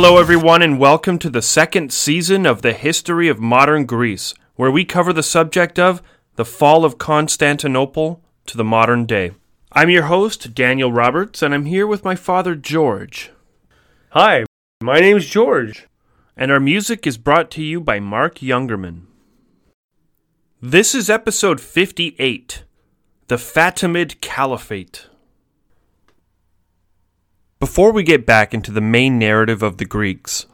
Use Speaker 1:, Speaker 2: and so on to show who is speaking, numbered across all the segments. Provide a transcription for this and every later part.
Speaker 1: Hello, everyone, and welcome to the second season of the History of Modern Greece, where we cover the subject of the fall of Constantinople to the modern day. I'm your host, Daniel Roberts, and I'm here with my father, George.
Speaker 2: Hi, my name's George.
Speaker 1: And our music is brought to you by Mark Youngerman. This is episode 58 The Fatimid Caliphate. Before we get back into the main narrative of the Greeks,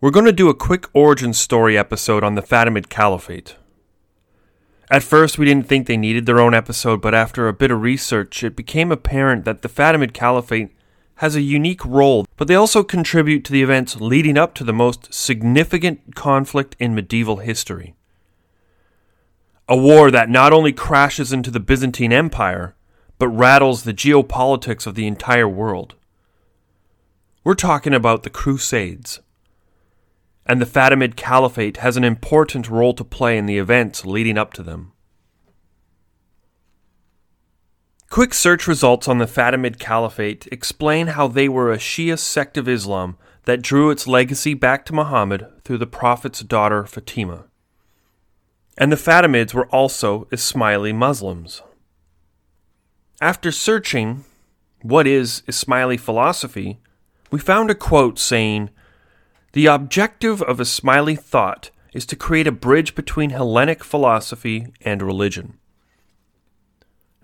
Speaker 1: we're going to do a quick origin story episode on the Fatimid Caliphate. At first, we didn't think they needed their own episode, but after a bit of research, it became apparent that the Fatimid Caliphate has a unique role, but they also contribute to the events leading up to the most significant conflict in medieval history. A war that not only crashes into the Byzantine Empire, but rattles the geopolitics of the entire world. We're talking about the Crusades. And the Fatimid Caliphate has an important role to play in the events leading up to them. Quick search results on the Fatimid Caliphate explain how they were a Shia sect of Islam that drew its legacy back to Muhammad through the Prophet's daughter Fatima. And the Fatimids were also Ismaili Muslims. After searching, what is Ismaili philosophy? We found a quote saying, The objective of Ismaili thought is to create a bridge between Hellenic philosophy and religion.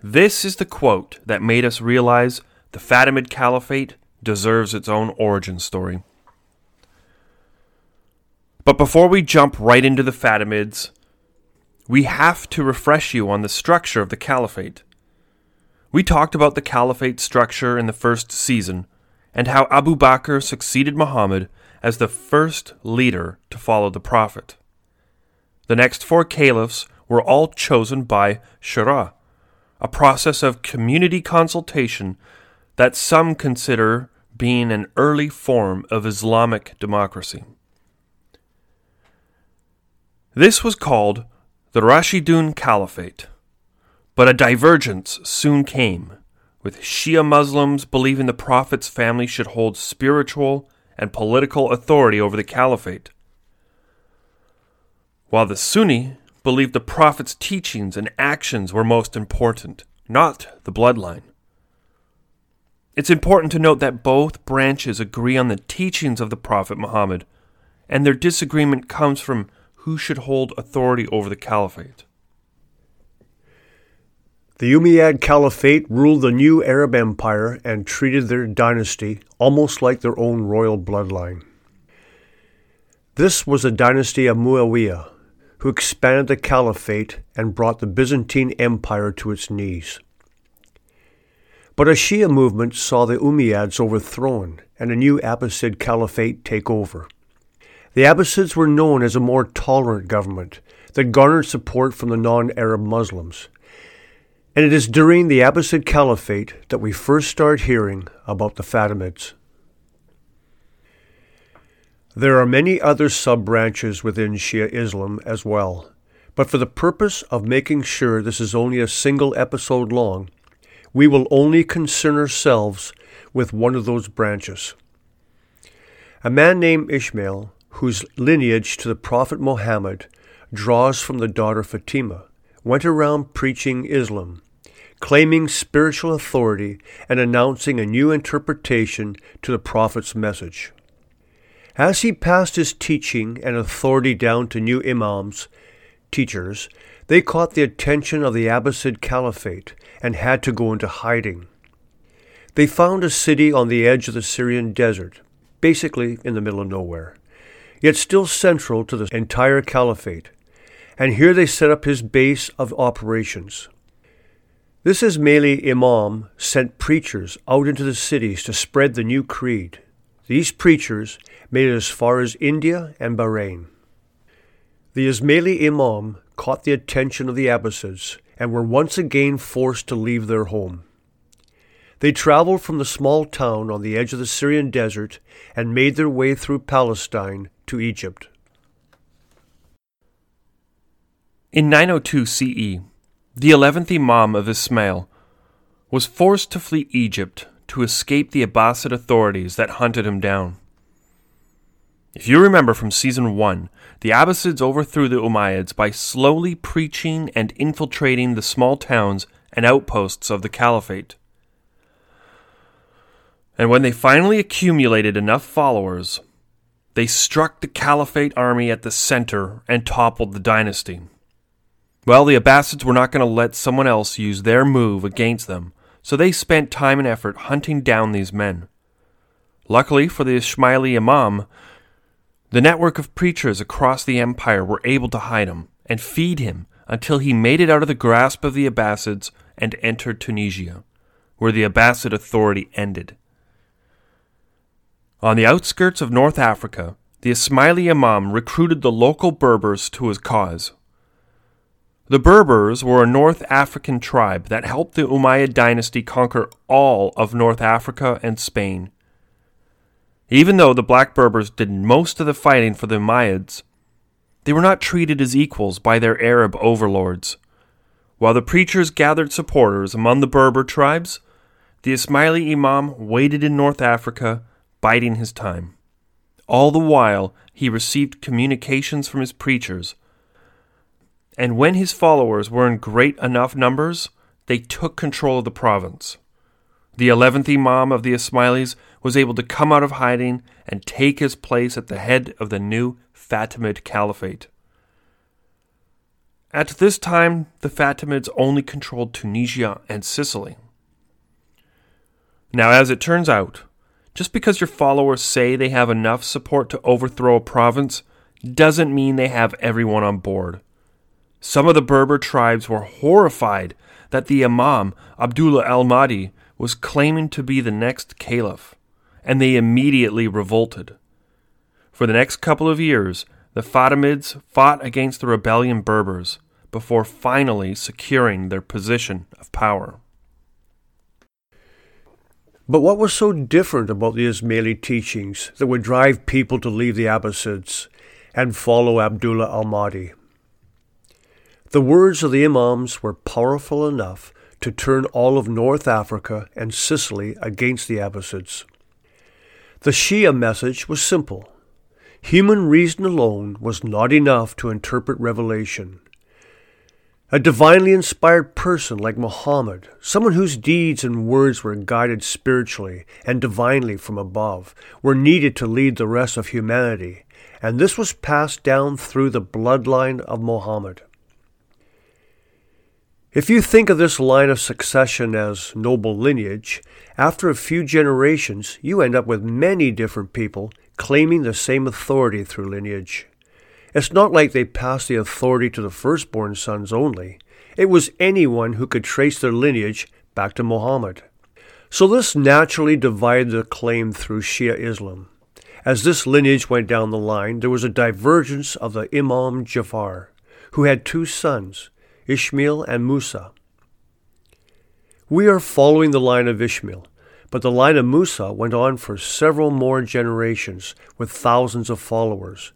Speaker 1: This is the quote that made us realize the Fatimid Caliphate deserves its own origin story. But before we jump right into the Fatimids, we have to refresh you on the structure of the Caliphate. We talked about the Caliphate structure in the first season, and how Abu Bakr succeeded Muhammad as the first leader to follow the Prophet. The next four caliphs were all chosen by Shura, a process of community consultation that some consider being an early form of Islamic democracy. This was called the Rashidun Caliphate, but a divergence soon came with Shia Muslims believing the Prophet's family should hold spiritual and political authority over the caliphate, while the Sunni believed the Prophet's teachings and actions were most important, not the bloodline. It's important to note that both branches agree on the teachings of the Prophet Muhammad, and their disagreement comes from who should hold authority over the caliphate.
Speaker 2: The Umayyad Caliphate ruled the new Arab Empire and treated their dynasty almost like their own royal bloodline. This was the dynasty of Muawiyah, who expanded the Caliphate and brought the Byzantine Empire to its knees. But a Shia movement saw the Umayyads overthrown and a new Abbasid Caliphate take over. The Abbasids were known as a more tolerant government that garnered support from the non Arab Muslims and it is during the Abbasid Caliphate that we first start hearing about the Fatimids. There are many other sub branches within Shia Islam as well, but for the purpose of making sure this is only a single episode long, we will only concern ourselves with one of those branches. A man named Ishmael, whose lineage to the Prophet Muhammad draws from the daughter Fatima, went around preaching Islam, claiming spiritual authority and announcing a new interpretation to the Prophet's message. As he passed his teaching and authority down to new imams, teachers, they caught the attention of the Abbasid Caliphate and had to go into hiding. They found a city on the edge of the Syrian desert, basically in the middle of nowhere, yet still central to the entire caliphate and here they set up his base of operations. This Ismaili Imam sent preachers out into the cities to spread the new creed. These preachers made it as far as India and Bahrain. The Ismaili Imam caught the attention of the Abbasids and were once again forced to leave their home. They traveled from the small town on the edge of the Syrian desert and made their way through Palestine to Egypt.
Speaker 1: In 902 CE, the 11th Imam of Ismail was forced to flee Egypt to escape the Abbasid authorities that hunted him down. If you remember from season 1, the Abbasids overthrew the Umayyads by slowly preaching and infiltrating the small towns and outposts of the caliphate. And when they finally accumulated enough followers, they struck the caliphate army at the center and toppled the dynasty. Well, the Abbasids were not going to let someone else use their move against them, so they spent time and effort hunting down these men. Luckily for the Ismaili Imam, the network of preachers across the empire were able to hide him and feed him until he made it out of the grasp of the Abbasids and entered Tunisia, where the Abbasid authority ended. On the outskirts of North Africa, the Ismaili Imam recruited the local Berbers to his cause. The Berbers were a North African tribe that helped the Umayyad dynasty conquer all of North Africa and Spain. Even though the Black Berbers did most of the fighting for the Umayyads, they were not treated as equals by their Arab overlords. While the preachers gathered supporters among the Berber tribes, the Ismaili Imam waited in North Africa, biding his time. All the while, he received communications from his preachers. And when his followers were in great enough numbers, they took control of the province. The eleventh Imam of the Ismailis was able to come out of hiding and take his place at the head of the new Fatimid Caliphate. At this time, the Fatimids only controlled Tunisia and Sicily. Now, as it turns out, just because your followers say they have enough support to overthrow a province doesn't mean they have everyone on board. Some of the Berber tribes were horrified that the Imam, Abdullah al Mahdi, was claiming to be the next caliph, and they immediately revolted. For the next couple of years, the Fatimids fought against the rebellion Berbers before finally securing their position of power.
Speaker 2: But what was so different about the Ismaili teachings that would drive people to leave the Abbasids and follow Abdullah al Mahdi? The words of the Imams were powerful enough to turn all of North Africa and Sicily against the Abbasids. The Shia message was simple. Human reason alone was not enough to interpret revelation. A divinely inspired person like Muhammad, someone whose deeds and words were guided spiritually and divinely from above, were needed to lead the rest of humanity, and this was passed down through the bloodline of Muhammad. If you think of this line of succession as noble lineage, after a few generations you end up with many different people claiming the same authority through lineage. It's not like they passed the authority to the firstborn sons only. It was anyone who could trace their lineage back to Muhammad. So this naturally divided the claim through Shia Islam. As this lineage went down the line, there was a divergence of the Imam Jafar, who had two sons, Ishmael and Musa. We are following the line of Ishmael, but the line of Musa went on for several more generations with thousands of followers.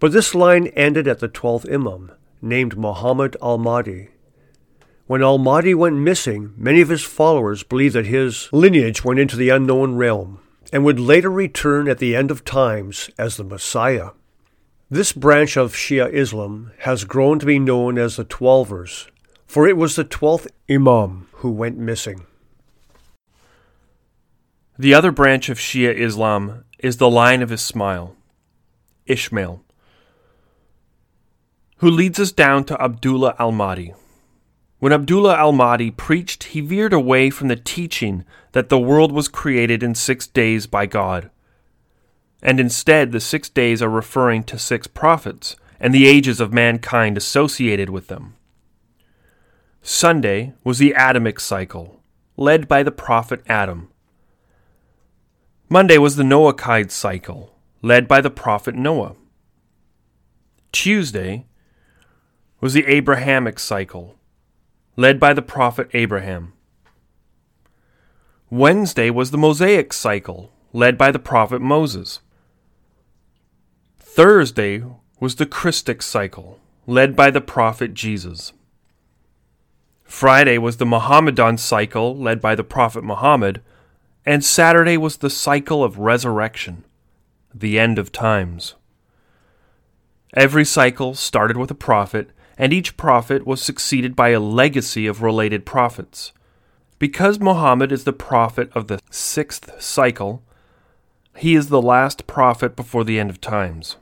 Speaker 2: But this line ended at the twelfth Imam, named Muhammad al Mahdi. When al Mahdi went missing, many of his followers believed that his lineage went into the unknown realm and would later return at the end of times as the Messiah. This branch of Shia Islam has grown to be known as the Twelvers, for it was the twelfth Imam who went missing.
Speaker 1: The other branch of Shia Islam is the line of Ismail, Ishmael, who leads us down to Abdullah al Mahdi. When Abdullah al Mahdi preached, he veered away from the teaching that the world was created in six days by God and instead the six days are referring to six prophets and the ages of mankind associated with them. Sunday was the Adamic cycle, led by the prophet Adam. Monday was the Noahide cycle, led by the prophet Noah. Tuesday was the Abrahamic cycle, led by the prophet Abraham. Wednesday was the Mosaic cycle, led by the prophet Moses. Thursday was the Christic cycle, led by the prophet Jesus. Friday was the Mohammedan cycle, led by the prophet Muhammad, and Saturday was the cycle of resurrection, the end of times. Every cycle started with a prophet, and each prophet was succeeded by a legacy of related prophets. Because Muhammad is the prophet of the sixth cycle, he is the last prophet before the end of times.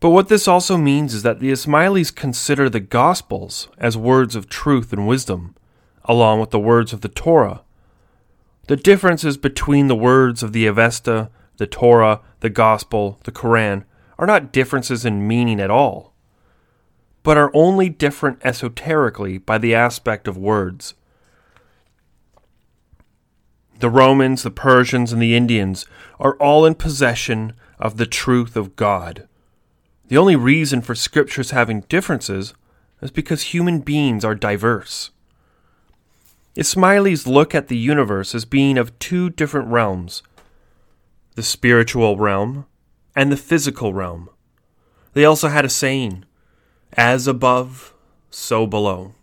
Speaker 1: But what this also means is that the Ismailis consider the Gospels as words of truth and wisdom, along with the words of the Torah. The differences between the words of the Avesta, the Torah, the Gospel, the Koran are not differences in meaning at all, but are only different esoterically by the aspect of words. The Romans, the Persians, and the Indians are all in possession of the truth of God. The only reason for scriptures having differences is because human beings are diverse. Ismailis look at the universe as being of two different realms the spiritual realm and the physical realm. They also had a saying as above, so below.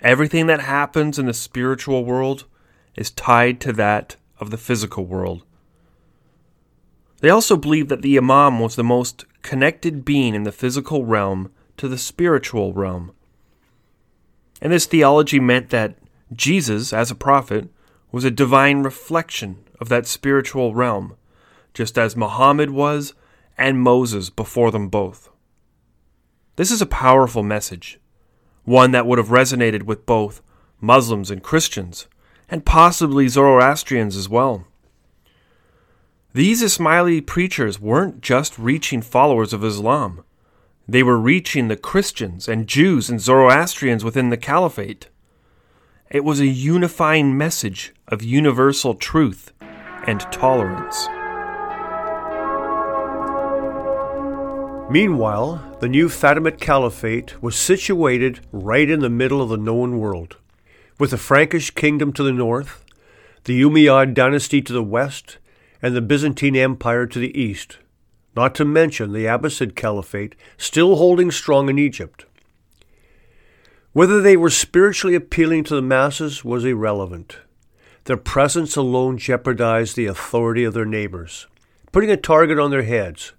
Speaker 1: Everything that happens in the spiritual world is tied to that of the physical world. They also believed that the Imam was the most connected being in the physical realm to the spiritual realm. And this theology meant that Jesus, as a prophet, was a divine reflection of that spiritual realm, just as Muhammad was and Moses before them both. This is a powerful message, one that would have resonated with both Muslims and Christians, and possibly Zoroastrians as well. These Ismaili preachers weren't just reaching followers of Islam, they were reaching the Christians and Jews and Zoroastrians within the caliphate. It was a unifying message of universal truth and tolerance.
Speaker 2: Meanwhile, the new Fatimid Caliphate was situated right in the middle of the known world, with the Frankish kingdom to the north, the Umayyad dynasty to the west, and the Byzantine Empire to the east, not to mention the Abbasid Caliphate still holding strong in Egypt. Whether they were spiritually appealing to the masses was irrelevant. Their presence alone jeopardized the authority of their neighbors, putting a target on their heads.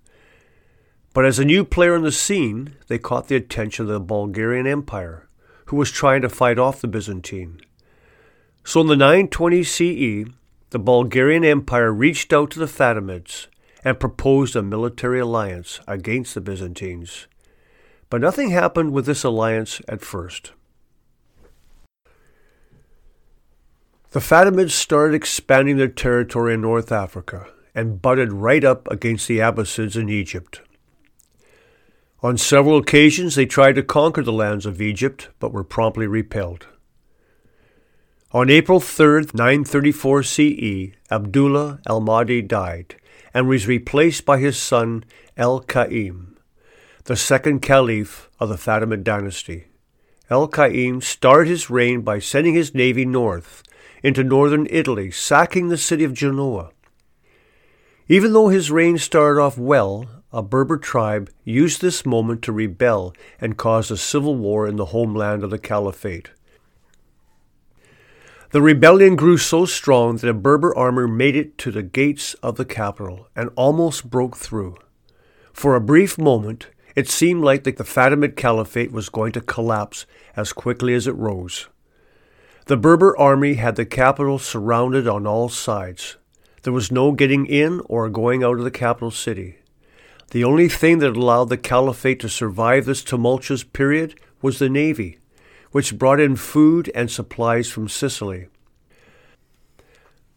Speaker 2: But as a new player on the scene, they caught the attention of the Bulgarian Empire, who was trying to fight off the Byzantine. So in the 920 CE, the Bulgarian Empire reached out to the Fatimids and proposed a military alliance against the Byzantines. But nothing happened with this alliance at first. The Fatimids started expanding their territory in North Africa and butted right up against the Abbasids in Egypt. On several occasions, they tried to conquer the lands of Egypt, but were promptly repelled. On April 3, 934 CE, Abdullah al Mahdi died and was replaced by his son Al Qa'im, the second caliph of the Fatimid dynasty. Al Qa'im started his reign by sending his navy north into northern Italy, sacking the city of Genoa. Even though his reign started off well, a Berber tribe used this moment to rebel and cause a civil war in the homeland of the caliphate. The rebellion grew so strong that a Berber army made it to the gates of the capital and almost broke through. For a brief moment, it seemed like the Fatimid Caliphate was going to collapse as quickly as it rose. The Berber army had the capital surrounded on all sides. There was no getting in or going out of the capital city. The only thing that allowed the Caliphate to survive this tumultuous period was the navy which brought in food and supplies from Sicily.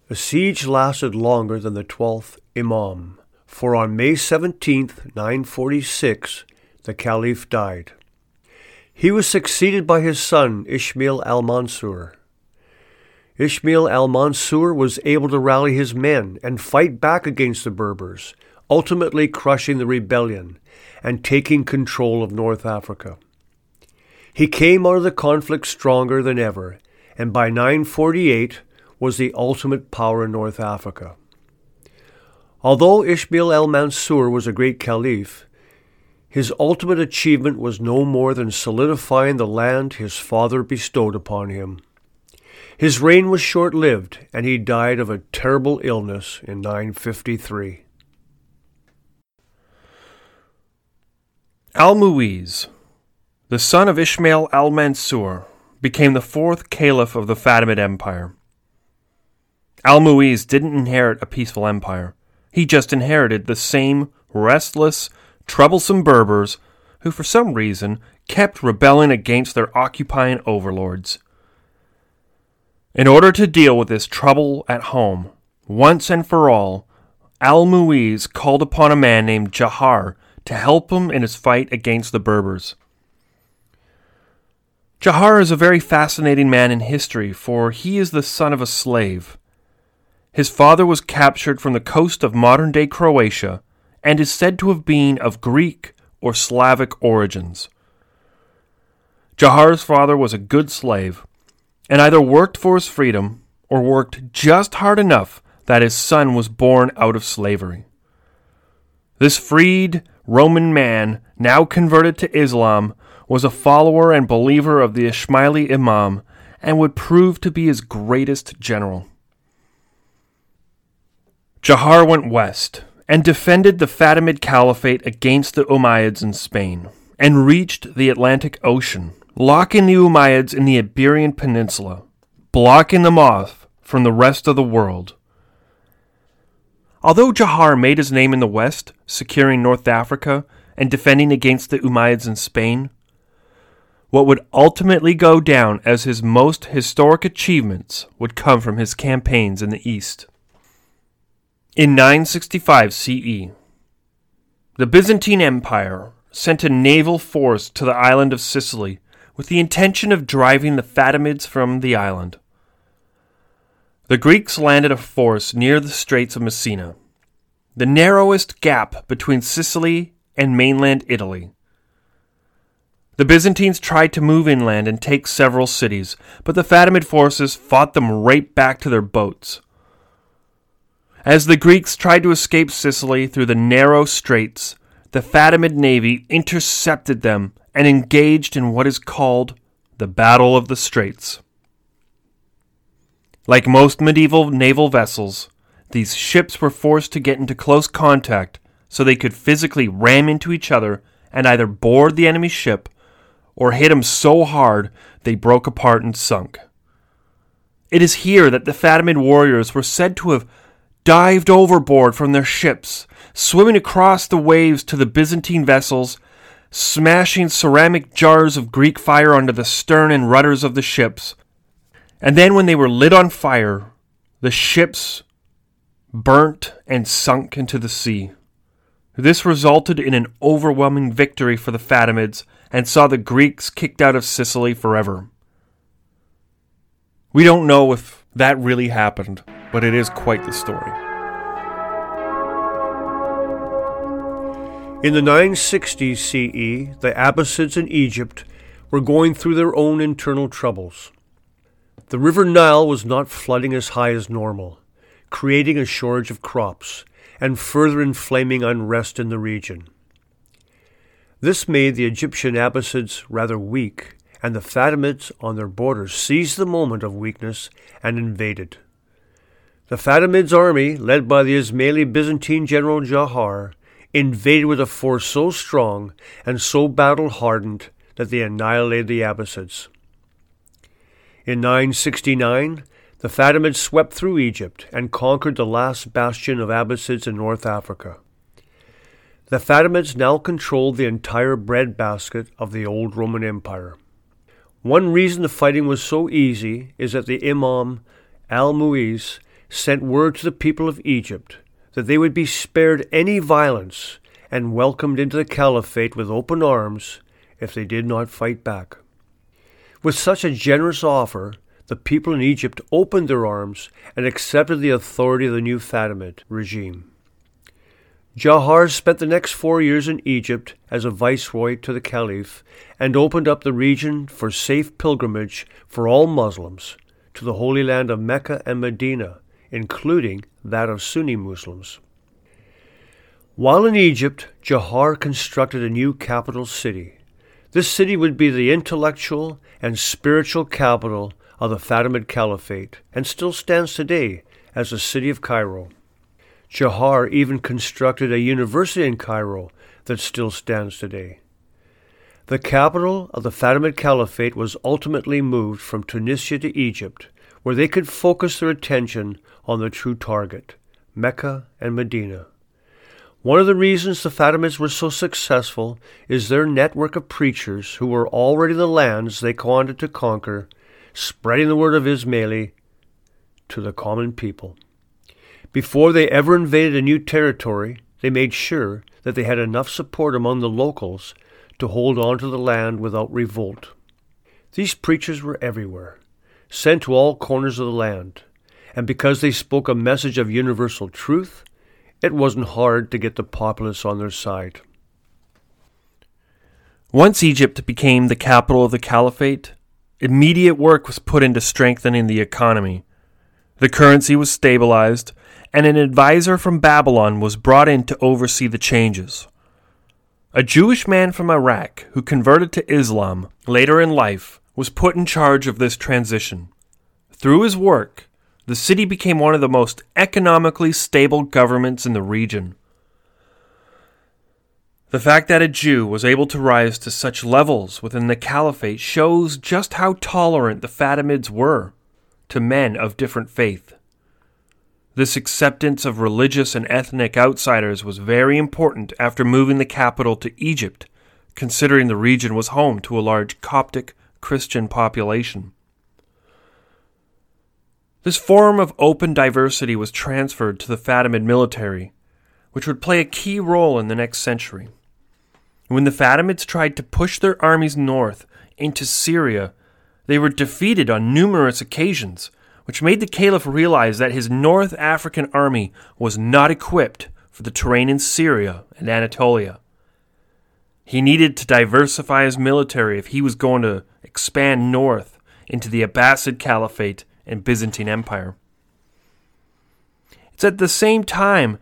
Speaker 2: The siege lasted longer than the twelfth Imam, for on May 17, 946, the Caliph died. He was succeeded by his son Ismail al Mansur. Ismail al Mansur was able to rally his men and fight back against the Berbers, ultimately crushing the rebellion and taking control of North Africa. He came out of the conflict stronger than ever, and by 948 was the ultimate power in North Africa. Although Ishmael el Mansur was a great caliph, his ultimate achievement was no more than solidifying the land his father bestowed upon him. His reign was short lived, and he died of a terrible illness in 953.
Speaker 1: Al Muiz the son of Ishmael al Mansur, became the fourth caliph of the Fatimid Empire. Al Mu'iz didn't inherit a peaceful empire. He just inherited the same restless, troublesome Berbers who, for some reason, kept rebelling against their occupying overlords. In order to deal with this trouble at home, once and for all, Al Mu'iz called upon a man named Jahar to help him in his fight against the Berbers. Jahar is a very fascinating man in history, for he is the son of a slave. His father was captured from the coast of modern day Croatia and is said to have been of Greek or Slavic origins. Jahar's father was a good slave and either worked for his freedom or worked just hard enough that his son was born out of slavery. This freed Roman man, now converted to Islam, was a follower and believer of the Ismaili Imam and would prove to be his greatest general. Jahar went west and defended the Fatimid Caliphate against the Umayyads in Spain and reached the Atlantic Ocean, locking the Umayyads in the Iberian Peninsula, blocking them off from the rest of the world. Although Jahar made his name in the West, securing North Africa and defending against the Umayyads in Spain, what would ultimately go down as his most historic achievements would come from his campaigns in the East. In 965 CE, the Byzantine Empire sent a naval force to the island of Sicily with the intention of driving the Fatimids from the island. The Greeks landed a force near the Straits of Messina, the narrowest gap between Sicily and mainland Italy. The Byzantines tried to move inland and take several cities, but the Fatimid forces fought them right back to their boats. As the Greeks tried to escape Sicily through the narrow straits, the Fatimid navy intercepted them and engaged in what is called the Battle of the Straits. Like most medieval naval vessels, these ships were forced to get into close contact so they could physically ram into each other and either board the enemy ship or hit them so hard they broke apart and sunk. It is here that the Fatimid warriors were said to have dived overboard from their ships, swimming across the waves to the Byzantine vessels, smashing ceramic jars of Greek fire under the stern and rudders of the ships, and then, when they were lit on fire, the ships burnt and sunk into the sea. This resulted in an overwhelming victory for the Fatimids and saw the Greeks kicked out of Sicily forever. We don't know if that really happened, but it is quite the story.
Speaker 2: In the 960s CE, the Abbasids in Egypt were going through their own internal troubles. The River Nile was not flooding as high as normal, creating a shortage of crops and further inflaming unrest in the region. This made the Egyptian Abbasids rather weak, and the Fatimids on their borders seized the moment of weakness and invaded. The Fatimids' army, led by the Ismaili Byzantine general Jahar, invaded with a force so strong and so battle hardened that they annihilated the Abbasids. In 969, the Fatimids swept through Egypt and conquered the last bastion of Abbasids in North Africa. The Fatimids now controlled the entire breadbasket of the old Roman Empire. One reason the fighting was so easy is that the Imam Al Mu'iz sent word to the people of Egypt that they would be spared any violence and welcomed into the caliphate with open arms if they did not fight back. With such a generous offer, the people in Egypt opened their arms and accepted the authority of the new Fatimid regime. Jahar spent the next four years in Egypt as a viceroy to the caliph and opened up the region for safe pilgrimage for all Muslims to the Holy Land of Mecca and Medina, including that of Sunni Muslims. While in Egypt, Jahar constructed a new capital city. This city would be the intellectual and spiritual capital of the Fatimid Caliphate and still stands today as the city of Cairo. Jahar even constructed a university in Cairo that still stands today. The capital of the Fatimid Caliphate was ultimately moved from Tunisia to Egypt, where they could focus their attention on the true target, Mecca and Medina. One of the reasons the Fatimids were so successful is their network of preachers who were already in the lands they wanted to conquer, spreading the word of Ismaili to the common people. Before they ever invaded a new territory, they made sure that they had enough support among the locals to hold on to the land without revolt. These preachers were everywhere, sent to all corners of the land, and because they spoke a message of universal truth, it wasn't hard to get the populace on their side.
Speaker 1: Once Egypt became the capital of the caliphate, immediate work was put into strengthening the economy. The currency was stabilized, and an advisor from Babylon was brought in to oversee the changes. A Jewish man from Iraq who converted to Islam later in life was put in charge of this transition. Through his work, the city became one of the most economically stable governments in the region. The fact that a Jew was able to rise to such levels within the caliphate shows just how tolerant the Fatimids were to men of different faith. This acceptance of religious and ethnic outsiders was very important after moving the capital to Egypt, considering the region was home to a large Coptic Christian population. This form of open diversity was transferred to the Fatimid military, which would play a key role in the next century. When the Fatimids tried to push their armies north into Syria, they were defeated on numerous occasions which made the Caliph realize that his North African army was not equipped for the terrain in Syria and Anatolia. He needed to diversify his military if he was going to expand north into the Abbasid Caliphate and Byzantine Empire. It's at the same time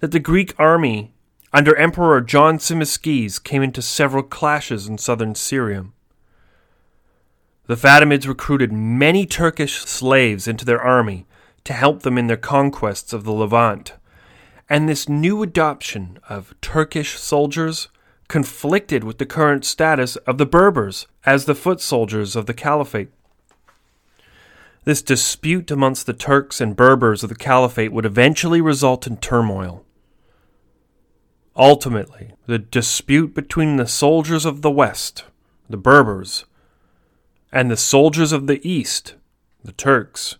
Speaker 1: that the Greek army under Emperor John Tzimiskes came into several clashes in southern Syria. The Fatimids recruited many Turkish slaves into their army to help them in their conquests of the Levant, and this new adoption of Turkish soldiers conflicted with the current status of the Berbers as the foot soldiers of the Caliphate. This dispute amongst the Turks and Berbers of the Caliphate would eventually result in turmoil. Ultimately, the dispute between the soldiers of the West, the Berbers, and the soldiers of the East, the Turks,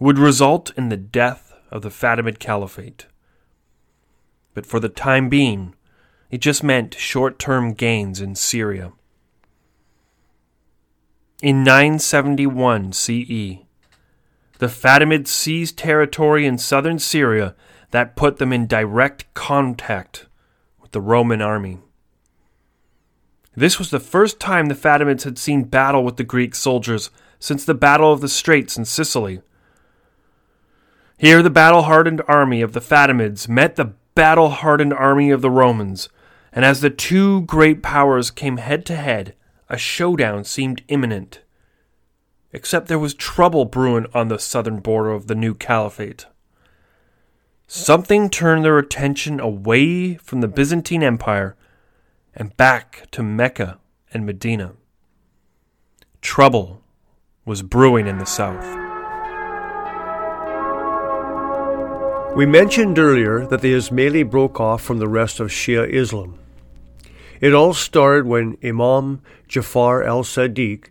Speaker 1: would result in the death of the Fatimid Caliphate. But for the time being, it just meant short term gains in Syria. In 971 CE, the Fatimids seized territory in southern Syria that put them in direct contact with the Roman army. This was the first time the Fatimids had seen battle with the Greek soldiers since the Battle of the Straits in Sicily. Here, the battle hardened army of the Fatimids met the battle hardened army of the Romans, and as the two great powers came head to head, a showdown seemed imminent. Except there was trouble brewing on the southern border of the new caliphate. Something turned their attention away from the Byzantine Empire and back to Mecca and Medina. Trouble was brewing in the south.
Speaker 2: We mentioned earlier that the Ismaili broke off from the rest of Shia Islam. It all started when Imam Jafar al Sadiq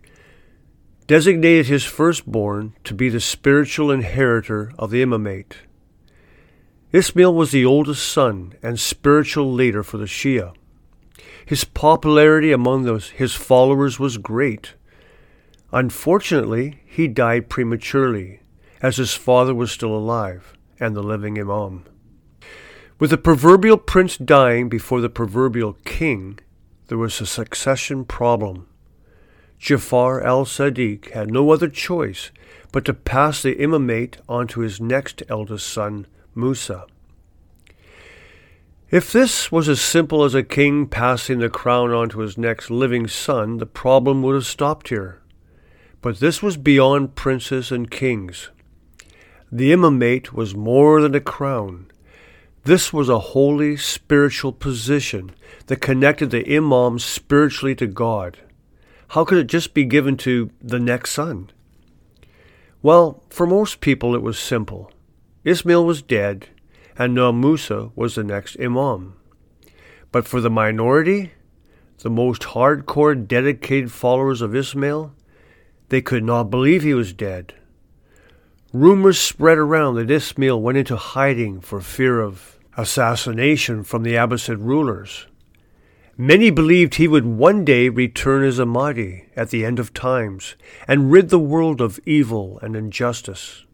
Speaker 2: designated his firstborn to be the spiritual inheritor of the imamate. Ismail was the oldest son and spiritual leader for the Shia. His popularity among those, his followers was great. Unfortunately, he died prematurely, as his father was still alive and the living Imam. With the proverbial prince dying before the proverbial king, there was a succession problem. Jafar al Sadiq had no other choice but to pass the imamate on to his next eldest son, Musa. If this was as simple as a king passing the crown on to his next living son, the problem would have stopped here. But this was beyond princes and kings. The imamate was more than a crown. This was a holy spiritual position that connected the imam spiritually to God. How could it just be given to the next son? Well, for most people it was simple. Ismail was dead, and now Musa was the next imam. But for the minority, the most hardcore, dedicated followers of Ismail, they could not believe he was dead. Rumors spread around that Ismail went into hiding for fear of assassination from the Abbasid rulers. Many believed he would one day return as a Mahdi at the end of times and rid the world of evil and injustice.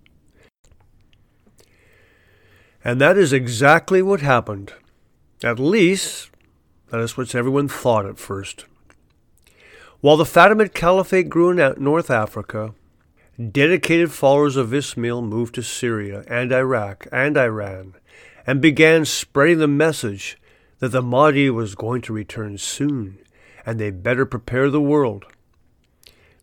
Speaker 2: And that is exactly what happened. At least, that is what everyone thought at first. While the Fatimid Caliphate grew in North Africa, dedicated followers of Ismail moved to Syria and Iraq and Iran and began spreading the message that the Mahdi was going to return soon and they better prepare the world.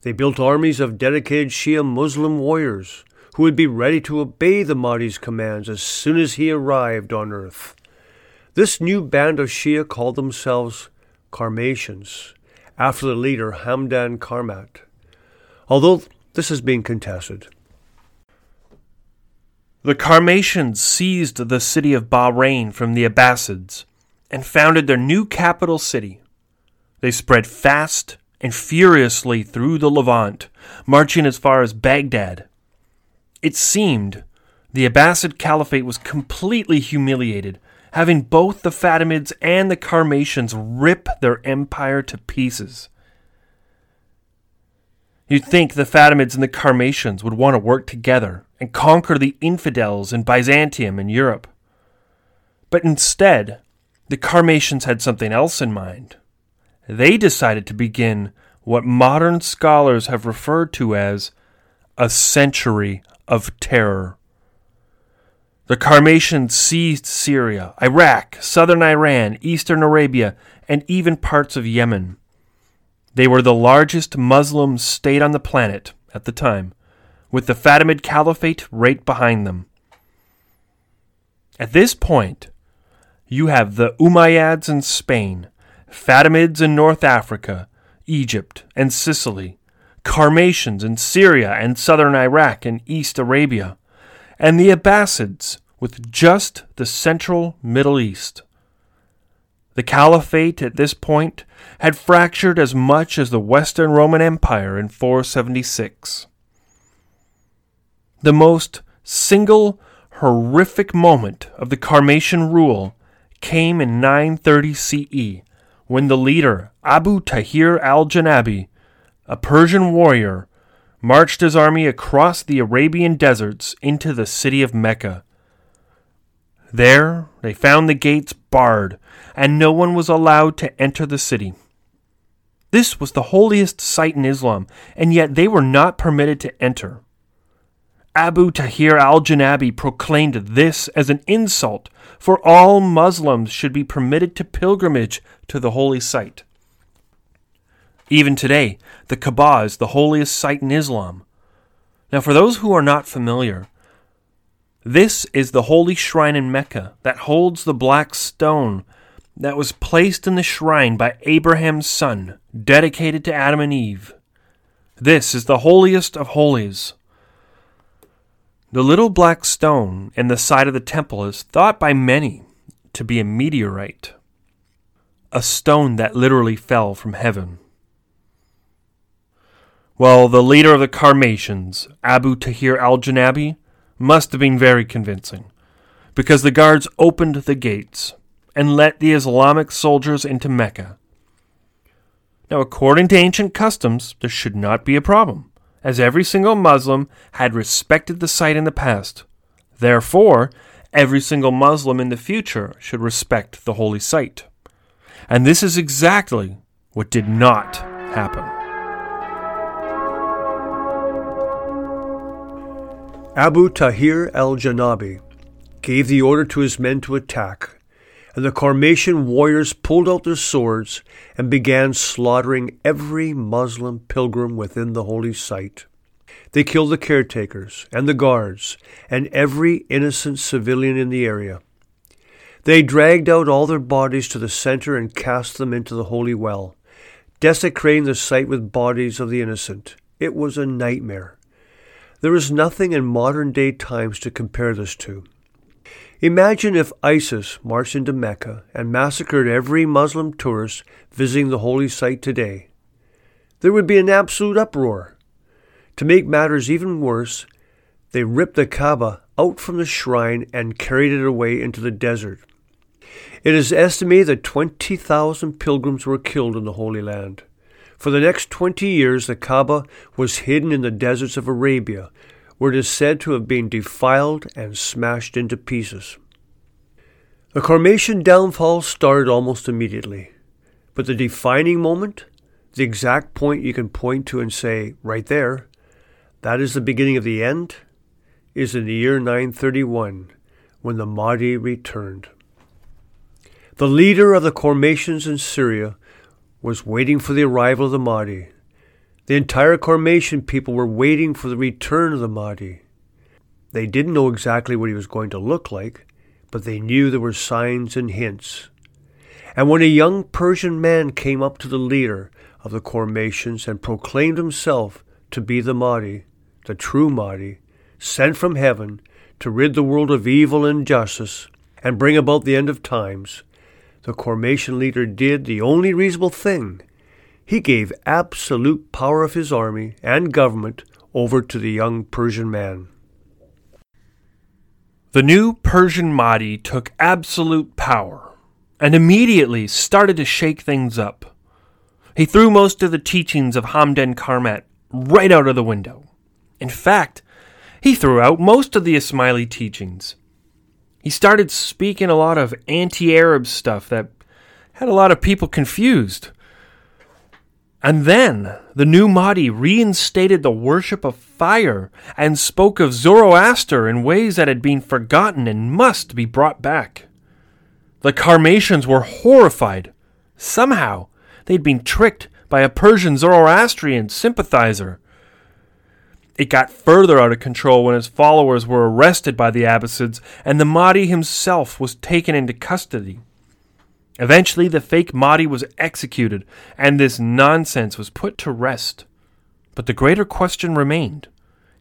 Speaker 2: They built armies of dedicated Shia Muslim warriors who would be ready to obey the Mahdi's commands as soon as he arrived on earth. This new band of Shia called themselves Karmatians, after the leader Hamdan Karmat, although this is being contested.
Speaker 1: The Karmatians seized the city of Bahrain from the Abbasids and founded their new capital city. They spread fast and furiously through the Levant, marching as far as Baghdad. It seemed the Abbasid Caliphate was completely humiliated, having both the Fatimids and the Karmatians rip their empire to pieces. You'd think the Fatimids and the Karmatians would want to work together and conquer the infidels in Byzantium and Europe. But instead, the Karmatians had something else in mind. They decided to begin what modern scholars have referred to as a century of terror. The Karmatians seized Syria, Iraq, southern Iran, eastern Arabia, and even parts of Yemen. They were the largest Muslim state on the planet at the time, with the Fatimid Caliphate right behind them. At this point, you have the Umayyads in Spain, Fatimids in North Africa, Egypt, and Sicily, Karmatians in Syria and southern Iraq and East Arabia, and the Abbasids with just the central Middle East. The Caliphate at this point had fractured as much as the Western Roman Empire in 476. The most single horrific moment of the Karmatian rule came in 930 CE when the leader Abu Tahir al Janabi, a Persian warrior, marched his army across the Arabian deserts into the city of Mecca. There they found the gates barred, and no one was allowed to enter the city. This was the holiest site in Islam, and yet they were not permitted to enter. Abu Tahir al Janabi proclaimed this as an insult, for all Muslims should be permitted to pilgrimage to the holy site. Even today, the Kaaba is the holiest site in Islam. Now, for those who are not familiar, this is the holy shrine in Mecca that holds the black stone that was placed in the shrine by Abraham's son, dedicated to Adam and Eve. This is the holiest of holies. The little black stone in the side of the temple is thought by many to be a meteorite, a stone that literally fell from heaven. Well, the leader of the Karmatians, Abu Tahir al Janabi, must have been very convincing, because the guards opened the gates and let the Islamic soldiers into Mecca. Now, according to ancient customs, there should not be a problem as every single Muslim had respected the site in the past. Therefore, every single Muslim in the future should respect the holy site. And this is exactly what did not happen.
Speaker 2: Abu Tahir al Janabi gave the order to his men to attack, and the Qarmatian warriors pulled out their swords and began slaughtering every Muslim pilgrim within the holy site. They killed the caretakers and the guards and every innocent civilian in the area. They dragged out all their bodies to the center and cast them into the holy well, desecrating the site with bodies of the innocent. It was a nightmare. There is nothing in modern day times to compare this to. Imagine if ISIS marched into Mecca and massacred every Muslim tourist visiting the holy site today. There would be an absolute uproar. To make matters even worse, they ripped the Kaaba out from the shrine and carried it away into the desert. It is estimated that 20,000 pilgrims were killed in the Holy Land. For the next 20 years, the Kaaba was hidden in the deserts of Arabia, where it is said to have been defiled and smashed into pieces. The Qarmatian downfall started almost immediately, but the defining moment, the exact point you can point to and say, right there, that is the beginning of the end, is in the year 931, when the Mahdi returned. The leader of the Qarmatians in Syria was waiting for the arrival of the Mahdi. The entire Qarmatian people were waiting for the return of the Mahdi. They didn't know exactly what he was going to look like, but they knew there were signs and hints. And when a young Persian man came up to the leader of the Qarmatians and proclaimed himself to be the Mahdi, the true Mahdi, sent from heaven to rid the world of evil and injustice and bring about the end of times, the Qarmatian leader did the only reasonable thing he gave absolute power of his army and government over to the young Persian man.
Speaker 1: The new Persian Mahdi took absolute power and immediately started to shake things up. He threw most of the teachings of Hamdan Qarmat right out of the window. In fact, he threw out most of the Ismaili teachings. He started speaking a lot of anti Arab stuff that had a lot of people confused. And then the new Mahdi reinstated the worship of fire and spoke of Zoroaster in ways that had been forgotten and must be brought back. The Qarmatians were horrified. Somehow they'd been tricked by a Persian Zoroastrian sympathizer. It got further out of control when his followers were arrested by the Abbasids and the Mahdi himself was taken into custody. Eventually, the fake Mahdi was executed, and this nonsense was put to rest. But the greater question remained.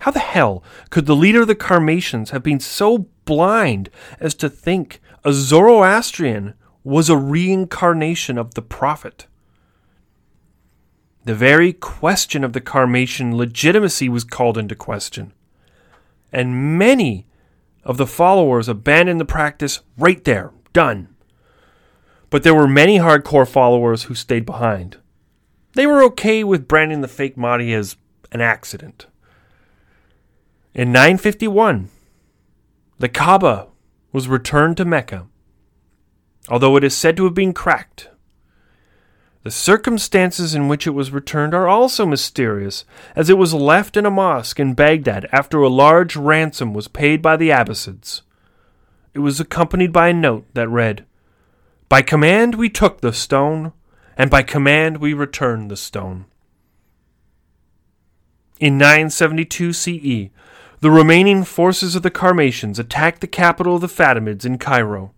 Speaker 1: How the hell could the leader of the Qarmatians have been so blind as to think a Zoroastrian was a reincarnation of the Prophet? The very question of the Qarmatian legitimacy was called into question. And many of the followers abandoned the practice right there, done. But there were many hardcore followers who stayed behind. They were okay with branding the fake Mahdi as an accident. In 951, the Kaaba was returned to Mecca, although it is said to have been cracked. The circumstances in which it was returned are also mysterious, as it was left in a mosque in Baghdad after a large ransom was paid by the Abbasids. It was accompanied by a note that read, by command we took the stone, and by command we returned the stone. In 972 CE, the remaining forces of the Qarmatians attacked the capital of the Fatimids in Cairo.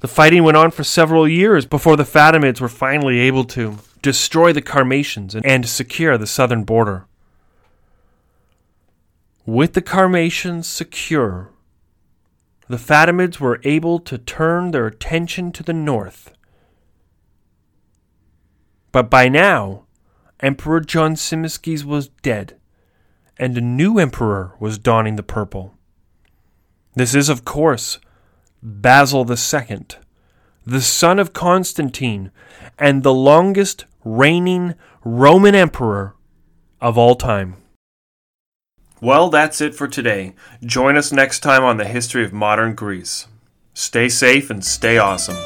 Speaker 1: The fighting went on for several years before the Fatimids were finally able to destroy the Qarmatians and secure the southern border. With the Qarmatians secure, the Fatimids were able to turn their attention to the north. But by now, Emperor John Tzimiskes was dead, and a new emperor was donning the purple. This is, of course, Basil II, the son of Constantine, and the longest reigning Roman emperor of all time. Well, that's it for today. Join us next time on the history of modern Greece. Stay safe and stay awesome.